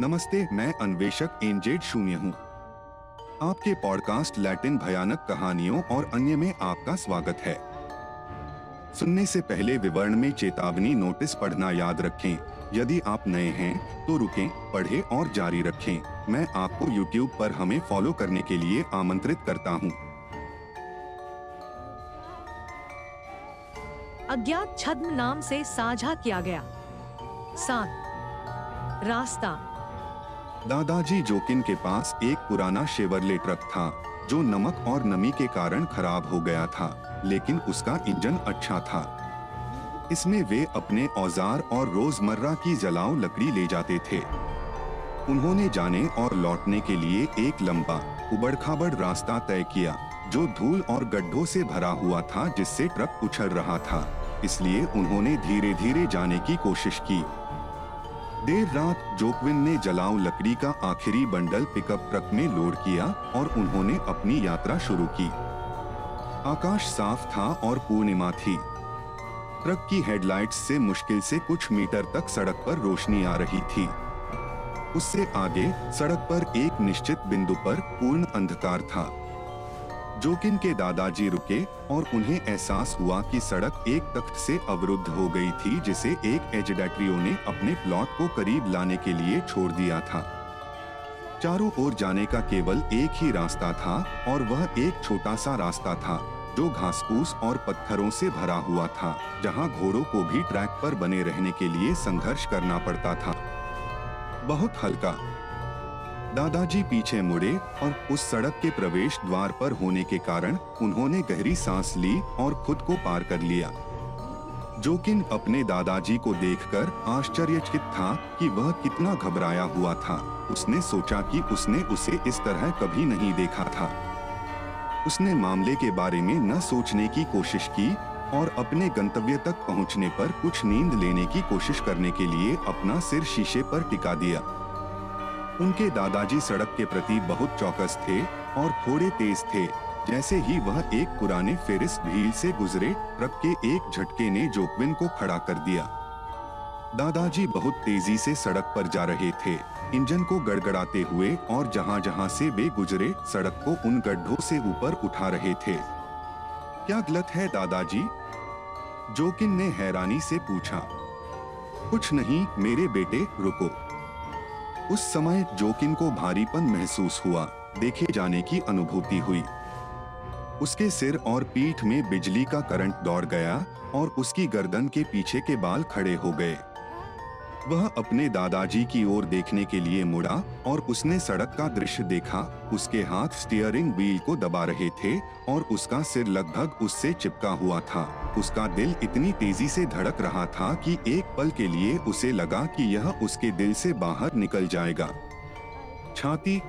नमस्ते मैं अन्वेषक एनजेड शून्य हूँ। आपके पॉडकास्ट लैटिन भयानक कहानियों और अन्य में आपका स्वागत है। सुनने से पहले विवरण में चेतावनी नोटिस पढ़ना याद रखें। यदि आप नए हैं तो रुकें, पढ़ें और जारी रखें। मैं आपको YouTube पर हमें फॉलो करने के लिए आमंत्रित करता हूँ। अज्ञात छद्म नाम से साझा किया गया। सात रास्ता। दादाजी जोकिन के पास एक पुराना शेवरले ट्रक था, जो नमक और नमी के कारण खराब हो गया था, लेकिन उसका इंजन अच्छा था। इसमें वे अपने औज़ार और रोज़मर्रा की जलाओ लकड़ी ले जाते थे। उन्होंने जाने और लौटने के लिए एक लंबा उबड़ खाबड़ रास्ता तय किया, जो धूल और गड्ढों से भरा हुआ था, जिससे ट्रक उछल रहा था। इसलिए उन्होंने धीरे धीरे जाने की कोशिश की। देर रात जोकविन ने जलाऊ लकड़ी का आखिरी बंडल पिकअप ट्रक में लोड किया और उन्होंने अपनी यात्रा शुरू की। आकाश साफ़ था और पूर्णिमा थी। ट्रक की हेडलाइट्स से मुश्किल से कुछ मीटर तक सड़क पर रोशनी आ रही थी। उससे आगे सड़क पर एक निश्चित बिंदु पर पूर्ण अंधकार था। जोकिन के दादाजी रुके और उन्हें एहसास हुआ कि सड़क एक तख्त से अवरुद्ध हो गई थी, जिसे एक एजडेट्रियो ने अपने प्लॉट को करीब लाने के लिए छोड़ दिया था। चारों ओर जाने का केवल एक ही रास्ता था और वह एक छोटा सा रास्ता था, जो घासपूस और पत्थरों से भरा हुआ था, जहाँ घोड़ों को भी ट्रैक पर बने रहने के लिए संघर्ष करना पड़ता था। बहुत हल्का दादाजी पीछे मुड़े और उस सड़क के प्रवेश द्वार पर होने के कारण उन्होंने गहरी सांस ली और खुद को पार कर लिया। जोकिन अपने दादाजी को देखकर आश्चर्यचकित था कि वह कितना घबराया हुआ था। उसने सोचा कि उसने उसे इस तरह कभी नहीं देखा था। उसने मामले के बारे में न सोचने की कोशिश की और अपने गंतव्य तक पहुँचने पर कुछ नींद लेने की कोशिश करने के लिए अपना सिर शीशे पर टिका दिया। उनके दादाजी सड़क के प्रति बहुत चौकस थे और थोड़े तेज थे। जैसे ही वह एक पुराने फेरिस भील से गुजरे, ट्रक के एक झटके ने जोकविन को खड़ा कर दिया। दादाजी बहुत तेज़ी से सड़क पर जा रहे थे। इंजन को गड़गड़ाते हुए और जहाँ जहाँ से वे गुजरे, सड़क को उन गड्ढों से ऊपर उठा रहे थे। क्या गलत है दादाजी? जोकिन ने हैरानी से पूछा। कुछ नहीं, मेरे बेटे, रुको। उस समय जोकिन को भारीपन महसूस हुआ, देखे जाने की अनुभूति हुई। उसके सिर और पीठ में बिजली का करंट दौड़ गया और उसकी गर्दन के पीछे के बाल खड़े हो गए। वह अपने दादाजी की ओर देखने के लिए मुड़ा और उसने सड़क का दृश्य देखा। उसके हाथ स्टीयरिंग व्हील को दबा रहे थे और उसका सिर लगभग उससे चिपका हुआ था। उसका दिल इतनी तेज़ी से धड़क रहा था कि एक पल के लिए उसे लगा कि यह उसके दिल से बाहर निकल जाएगा। छाती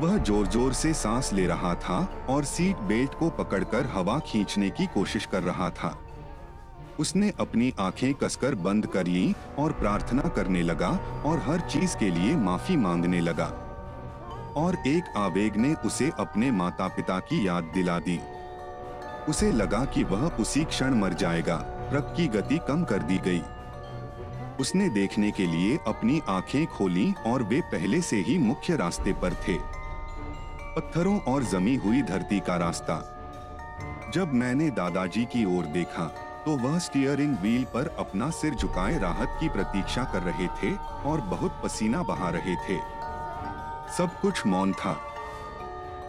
वह ज़ोर ज़ोर से सांस ले रहा था और सीट बेल्ट को पकड़कर हवा खींचने की कोशिश कर रहा था। उसने अपनी आँखें कसकर बंद कर ली और प्रार्थना करने लगा और हर चीज़ के लिए माफ़ी मांगने लगा। और एक आवेग ने उसे अपने माता पिता की याद दिला दी। उसे लगा कि वह उसी क्षण मर जाएगा ट्रक की गति कम कर दी गई। उसने देखने के लिए अपनी आँखें खोली और वे पहले से ही मुख्य रास्ते पर थे। पत्थरों और जमी हुई धरती का रास्ता। जब मैंने दादाजी की ओर देखा तो वह स्टीयरिंग व्हील पर अपना सिर झुकाए राहत की प्रतीक्षा कर रहे थे और बहुत पसीना बहा रहे थे। सब कुछ मौन था।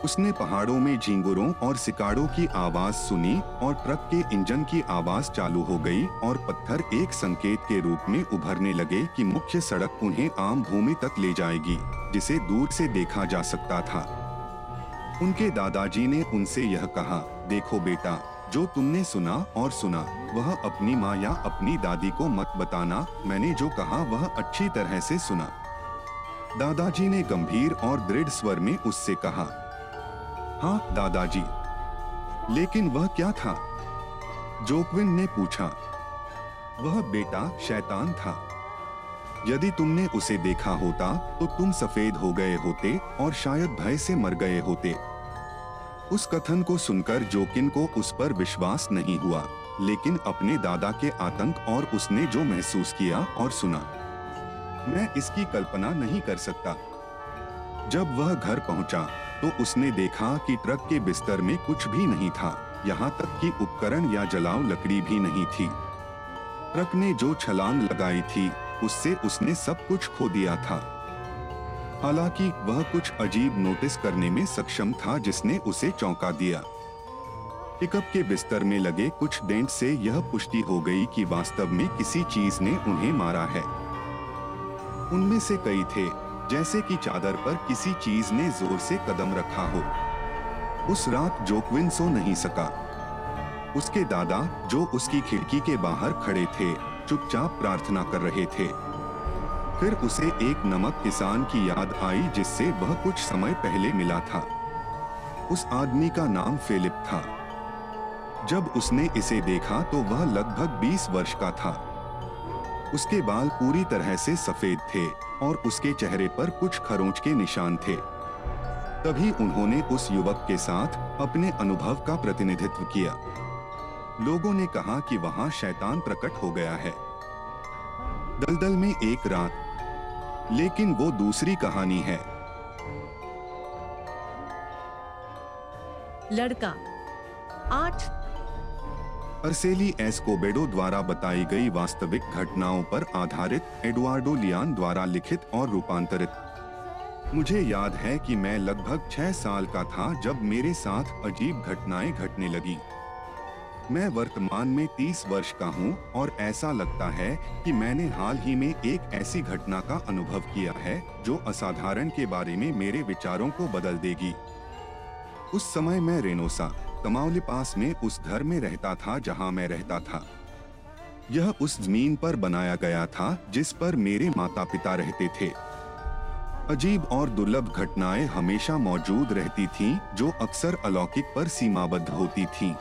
उसने पहाड़ों में झींगुरों और सिकाड़ों की आवाज़ सुनी और ट्रक के इंजन की आवाज़ चालू हो गई और पत्थर एक संकेत के रूप में उभरने लगे कि मुख्य सड़क उन्हें आम भूमि तक ले जाएगी, जिसे दूर से देखा जा सकता था। उनके दादाजी ने उनसे यह कहा, देखो बेटा जो तुमने सुना और सुना, वह अपनी माँ या अपनी दादी को मत बताना। मैंने जो कहा, वह अच्छी तरह से सुना। दादाजी ने गंभीर और दृढ़ स्वर में उससे कहा हाँ दादाजी। लेकिन वह क्या था? जोकविन ने पूछा, वह बेटा शैतान था। यदि तुमने उसे देखा होता तो तुम सफ़ेद हो गए होते और शायद भय से मर गए होते। उस कथन को सुनकर जोकिन को उस पर विश्वास नहीं हुआ, लेकिन अपने दादा के आतंक और उसने जो महसूस किया और सुना। मैं इसकी कल्पना नहीं कर सकता। जब वह घर पहुँचा तो उसने देखा कि ट्रक के बिस्तर में कुछ भी नहीं था, यहाँ तक कि उपकरण या जलाव लकड़ी भी नहीं थी। ट्रक ने जो छलांग लगाई थी, उससे उसने सब कुछ खो दिया था। हालाँकि वह कुछ अजीब नोटिस करने में सक्षम था जिसने उसे चौंका दिया। पिकअप के बिस्तर में लगे कुछ डेंट से यह पुष्टि हो गई कि वास्तव में किसी चीज़ ने उन्हें मारा है। उनमें से कई थे, जैसे कि चादर पर किसी चीज़ ने ज़ोर से कदम रखा हो। उस रात जोकविन सो नहीं सका। उसके दादा, जो उसकी खिड़की के बाहर खड़े थे, चुपचाप प्रार्थना कर रहे थे। फिर उसे एक नमक किसान की याद आई जिससे वह कुछ समय पहले मिला था। उस आदमी का नाम फिलिप था। जब उसने इसे देखा तो वह लगभग 20 वर्ष का था। उसके बाल पूरी तरह से सफ़ेद थे और उसके चेहरे पर कुछ खरोंच के निशान थे। तभी उन्होंने उस युवक के साथ अपने अनुभव का प्रतिनिधित्व किया। लोगों ने कहा कि वहाँ शैतान प्रकट हो गया है। दलदल में एक रात लेकिन वो दूसरी कहानी है। लड़का। आठ। अर्सेली एस्कोबेडो द्वारा बताई गई वास्तविक घटनाओं पर आधारित एडुआर्डो लियान द्वारा लिखित और रूपांतरित। मुझे याद है कि मैं लगभग छह साल का था जब मेरे साथ अजीब घटनाएँ घटने लगी। मैं वर्तमान में 30 वर्ष का हूँ और ऐसा लगता है कि मैंने हाल ही में एक ऐसी घटना का अनुभव किया है जो असाधारण के बारे में मेरे विचारों को बदल देगी। उस समय मैं रेनोसा कमाउली पास में उस घर में रहता था जहाँ मैं रहता था। यह उस ज़मीन पर बनाया गया था जिस पर मेरे माता पिता रहते थे। अजीब और दुर्लभ घटनाएँ हमेशा मौजूद रहती थीं, जो अक्सर अलौकिक पर सीमाबद्ध होती थीं।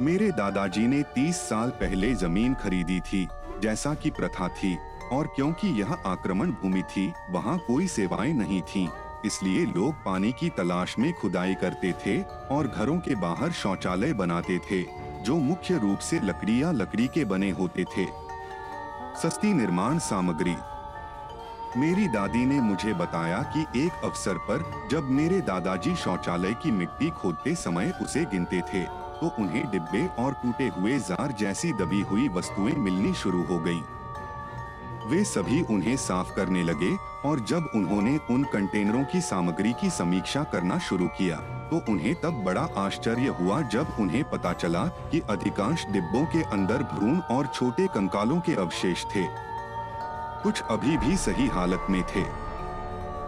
मेरे दादाजी ने 30 साल पहले ज़मीन खरीदी थी जैसा कि प्रथा थी और क्योंकि यह आक्रमण भूमि थी वहाँ कोई सेवाएँ नहीं थीं, इसलिए लोग पानी की तलाश में खुदाई करते थे और घरों के बाहर शौचालय बनाते थे जो मुख्य रूप से लकड़ी या लकड़ी के बने होते थे। सस्ती निर्माण सामग्री। मेरी दादी ने मुझे बताया कि एक अवसर पर जब मेरे दादाजी शौचालय की मिट्टी खोदते समय उसे गिनते थे तो उन्हें डिब्बे और टूटे हुए जार जैसी दबी हुई वस्तुएँ मिलनी शुरू हो गईं। वे सभी उन्हें साफ़ करने लगे और जब उन्होंने उन कंटेनरों की सामग्री की समीक्षा करना शुरू किया तो उन्हें तब बड़ा आश्चर्य हुआ जब उन्हें पता चला कि अधिकांश डिब्बों के अंदर भ्रूण और छोटे कंकालों के अवशेष थे। कुछ अभी भी सही हालत में थे।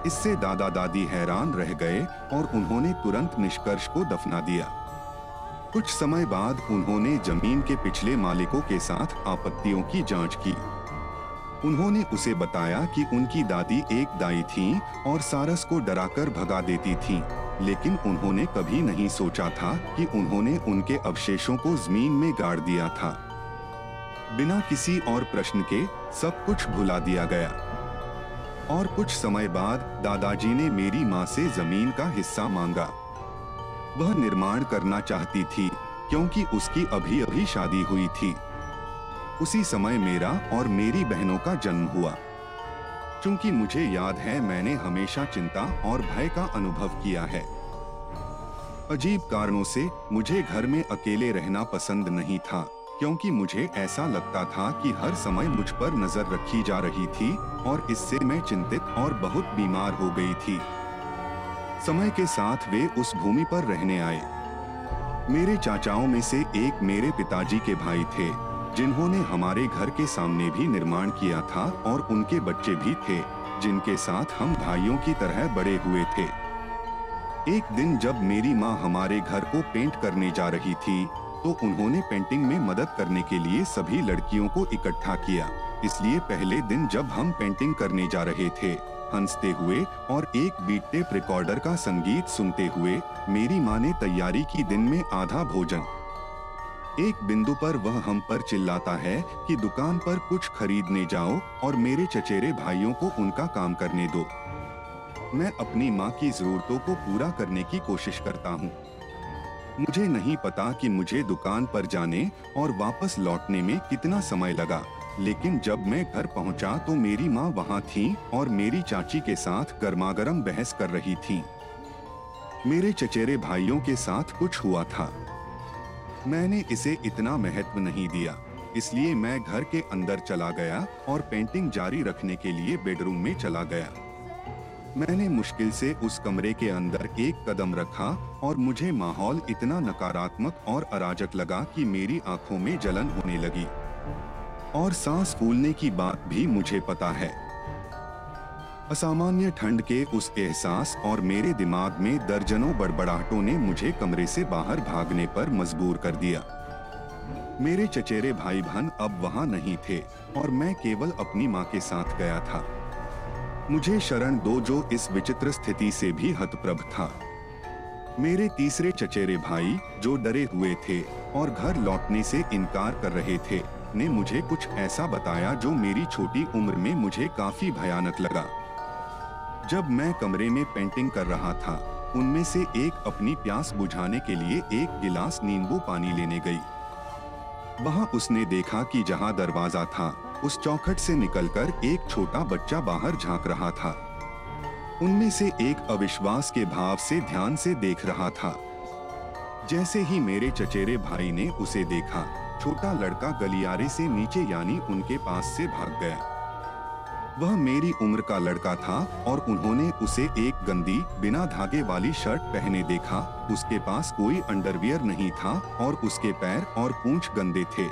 इससे दादा दादी हैरान रह गए और उन्होंने तुरंत निष्कर्ष को दफना दिया। कुछ समय बाद उन्होंने ज़मीन के पिछले मालिकों के साथ आपत्तियों की जाँच की। उन्होंने उसे बताया कि उनकी दादी एक दाई थी और सारस को डराकर भगा देती थी, लेकिन उन्होंने कभी नहीं सोचा था कि उन्होंने उनके अवशेषों को ज़मीन में गाड़ दिया था। बिना किसी और प्रश्न के सब कुछ भुला दिया गया। और कुछ समय बाद दादाजी ने मेरी माँ से ज़मीन का हिस्सा मांगा। वह निर्माण करना चाहती थी, क्योंकि उसकी अभी अभी शादी हुई थी। उसी समय मेरा और मेरी बहनों का जन्म हुआ। क्योंकि मुझे याद है, मैंने हमेशा चिंता और भय का अनुभव किया है। अजीब कारणों से मुझे घर में अकेले रहना पसंद नहीं था, क्योंकि मुझे ऐसा लगता था कि हर समय मुझ पर नज़र रखी जा रही थी, और इससे मैं चिंतित और बहुत बीमार हो गई थी। समय के साथ वे उस भूमि पर रहने आए। मेरे चाचाओं में से एक मेरे पिताजी के भाई थे, जिन्होंने हमारे घर के सामने भी निर्माण किया था और उनके बच्चे भी थे, जिनके साथ हम भाइयों की तरह बड़े हुए थे। एक दिन जब मेरी माँ हमारे घर को पेंट करने जा रही थी तो उन्होंने पेंटिंग में मदद करने के लिए सभी लड़कियों को इकट्ठा किया। इसलिए पहले दिन जब हम पेंटिंग करने जा रहे थे हँसते हुए और एक बीट टेप रिकॉर्डर का संगीत सुनते हुए मेरी माँ ने तैयारी की दिन में आधा भोजन। एक बिंदु पर वह हम पर चिल्लाता है कि दुकान पर कुछ खरीदने जाओ और मेरे चचेरे भाइयों को उनका काम करने दो। मैं अपनी माँ की जरूरतों को पूरा करने की कोशिश करता हूँ। मुझे नहीं पता कि मुझे दुकान पर जाने और वापस लौटने में कितना समय लगा। लेकिन जब मैं घर पहुँचा तो मेरी माँ वहाँ थी और मेरी चाची के साथ गर्मागर्म बहस कर रही थी। मेरे चचेरे भाइयों के साथ कुछ हुआ था। मैंने इसे इतना महत्व नहीं दिया, इसलिए मैं घर के अंदर चला गया और पेंटिंग जारी रखने के लिए बेडरूम में चला गया। मैंने मुश्किल से उस कमरे के अंदर एक कदम रखा और मुझे माहौल इतना नकारात्मक और अराजक लगा कि मेरी आँखों में जलन होने लगी। और सांस फूलने की बात भी मुझे पता है। असामान्य ठंड के उस एहसास और मेरे दिमाग में दर्जनों बड़बड़ाहटों ने मुझे कमरे से बाहर भागने पर मजबूर कर दिया। मेरे चचेरे भाई बहन अब वहाँ नहीं थे और मैं केवल अपनी माँ के साथ गया था। मुझे शरण दो जो इस विचित्र स्थिति से भी हतप्रभ था। मेरे तीसरे चचेरे भाई जो डरे हुए थे और घर लौटने से इनकार कर रहे थे ने मुझे कुछ ऐसा बताया जो मेरी छोटी उम्र में मुझे काफ़ी भयानक लगा। जब मैं कमरे में पेंटिंग कर रहा था, उनमें से एक अपनी प्यास बुझाने के लिए एक गिलास नींबू पानी लेने गई। वहाँ उसने देखा कि जहाँ दरवाज़ा था, उस चौखट से निकलकर एक छोटा बच्चा बाहर झाँक रहा था। उनमें से एक अविश्वास के भाव से ध्यान से देख रहा था। जैसे ही मेरे चचेरे भाई ने उसे देखा छोटा लड़का गलियारे से नीचे यानी उनके पास से भाग गया। वह मेरी उम्र का लड़का था और उन्होंने उसे एक गंदी, बिना धागे वाली शर्ट पहने देखा। उसके पास कोई अंडरवियर नहीं था और उसके पैर और पूंछ गंदे थे।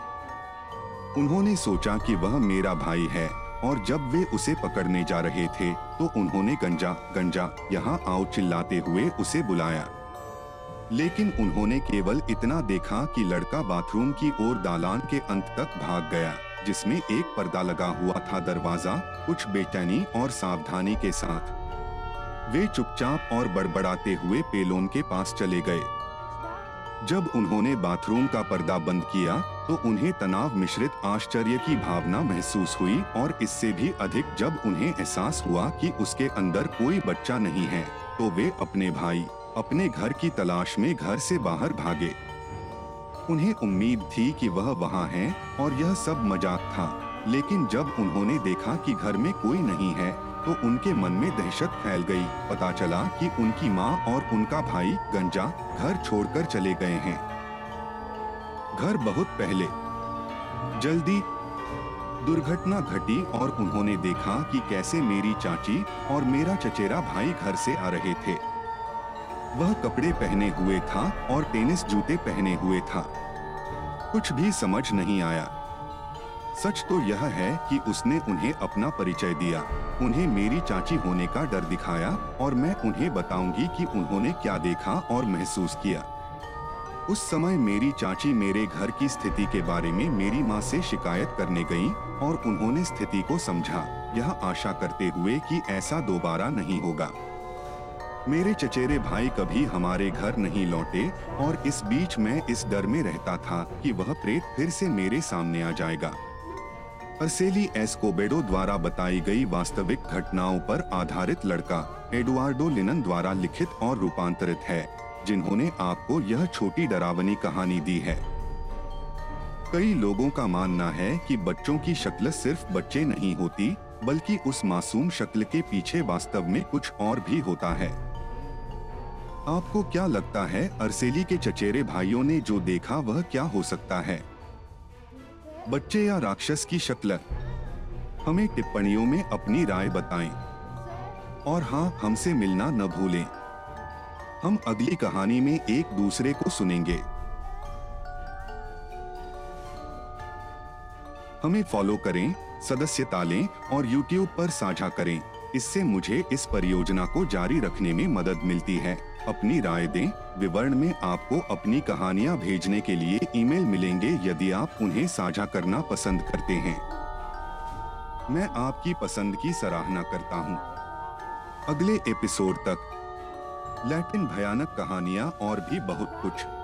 उन्होंने सोचा कि वह मेरा भाई है और जब वे उसे पकड़ने जा रहे थे तो उन्होंने गंजा गंजा, यहाँ आओ चिल्लाते हुए उसे बुलाया। लेकिन उन्होंने केवल इतना देखा कि लड़का बाथरूम की ओर दालान के अंत तक भाग गया, जिसमें एक पर्दा लगा हुआ था दरवाज़ा, कुछ बेचैनी और सावधानी के साथ। वे चुपचाप और बड़बड़ाते हुए पेलोन के पास चले गए। जब उन्होंने बाथरूम का पर्दा बंद किया तो उन्हें तनाव मिश्रित आश्चर्य की भावना महसूस हुई और इससे भी अधिक जब उन्हें एहसास हुआ कि उसके अंदर कोई बच्चा नहीं है तो वे अपने भाई अपने घर की तलाश में घर से बाहर भागे। उन्हें उम्मीद थी कि वह वहाँ है और यह सब मज़ाक था, लेकिन जब उन्होंने देखा कि घर में कोई नहीं है तो उनके मन में दहशत फैल गई। पता चला कि उनकी माँ और उनका भाई गंजा घर छोड़कर चले गए हैं। घर बहुत पहले। जल्दी दुर्घटना घटी और उन्होंने देखा कि कैसे मेरी चाची और मेरा चचेरा भाई घर से आ रहे थे। वह कपड़े पहने हुए था और टेनिस जूते पहने हुए था। कुछ भी समझ नहीं आया। सच तो यह है कि उसने उन्हें अपना परिचय दिया। उन्हें मेरी चाची होने का डर दिखाया और मैं उन्हें बताऊँगी कि उन्होंने क्या देखा और महसूस किया। उस समय मेरी चाची मेरे घर की स्थिति के बारे में मेरी माँ से शिकायत करने गई और उन्होंने स्थिति को समझा। यह आशा करते हुए कि ऐसा दोबारा नहीं होगा। मेरे चचेरे भाई कभी हमारे घर नहीं लौटे और इस बीच मैं इस डर में रहता था कि वह प्रेत फिर से मेरे सामने आ जाएगा। अर्सेली एस्कोबेडो द्वारा बताई गई वास्तविक घटनाओं पर आधारित लड़का एडुआर्डो लिनन द्वारा लिखित और रूपांतरित है, जिन्होंने आपको यह छोटी डरावनी कहानी दी है। कई लोगों का मानना है कि बच्चों की शक्ल सिर्फ़ बच्चे नहीं होती, बल्कि उस मासूम शक्ल के पीछे वास्तव में कुछ और भी होता है। आपको क्या लगता है अरसेली के चचेरे भाइयों ने जो देखा वह क्या हो सकता है? बच्चे या राक्षस की शक्ल हमें टिप्पणियों में अपनी राय बताएँ। और हाँ हमसे मिलना न भूलें। हम अगली कहानी में एक दूसरे को सुनेंगे। हमें फॉलो करें सदस्यता लें और YouTube पर साझा करें। इससे मुझे इस परियोजना को जारी रखने में मदद मिलती है। अपनी राय दें, विवरण में आपको अपनी कहानियाँ भेजने के लिए ईमेल मिलेंगे यदि आप उन्हें साझा करना पसंद करते हैं। मैं आपकी पसंद की सराहना करता हूँ। अगले एपिसोड तक। लैटिन भयानक कहानियाँ और भी बहुत कुछ।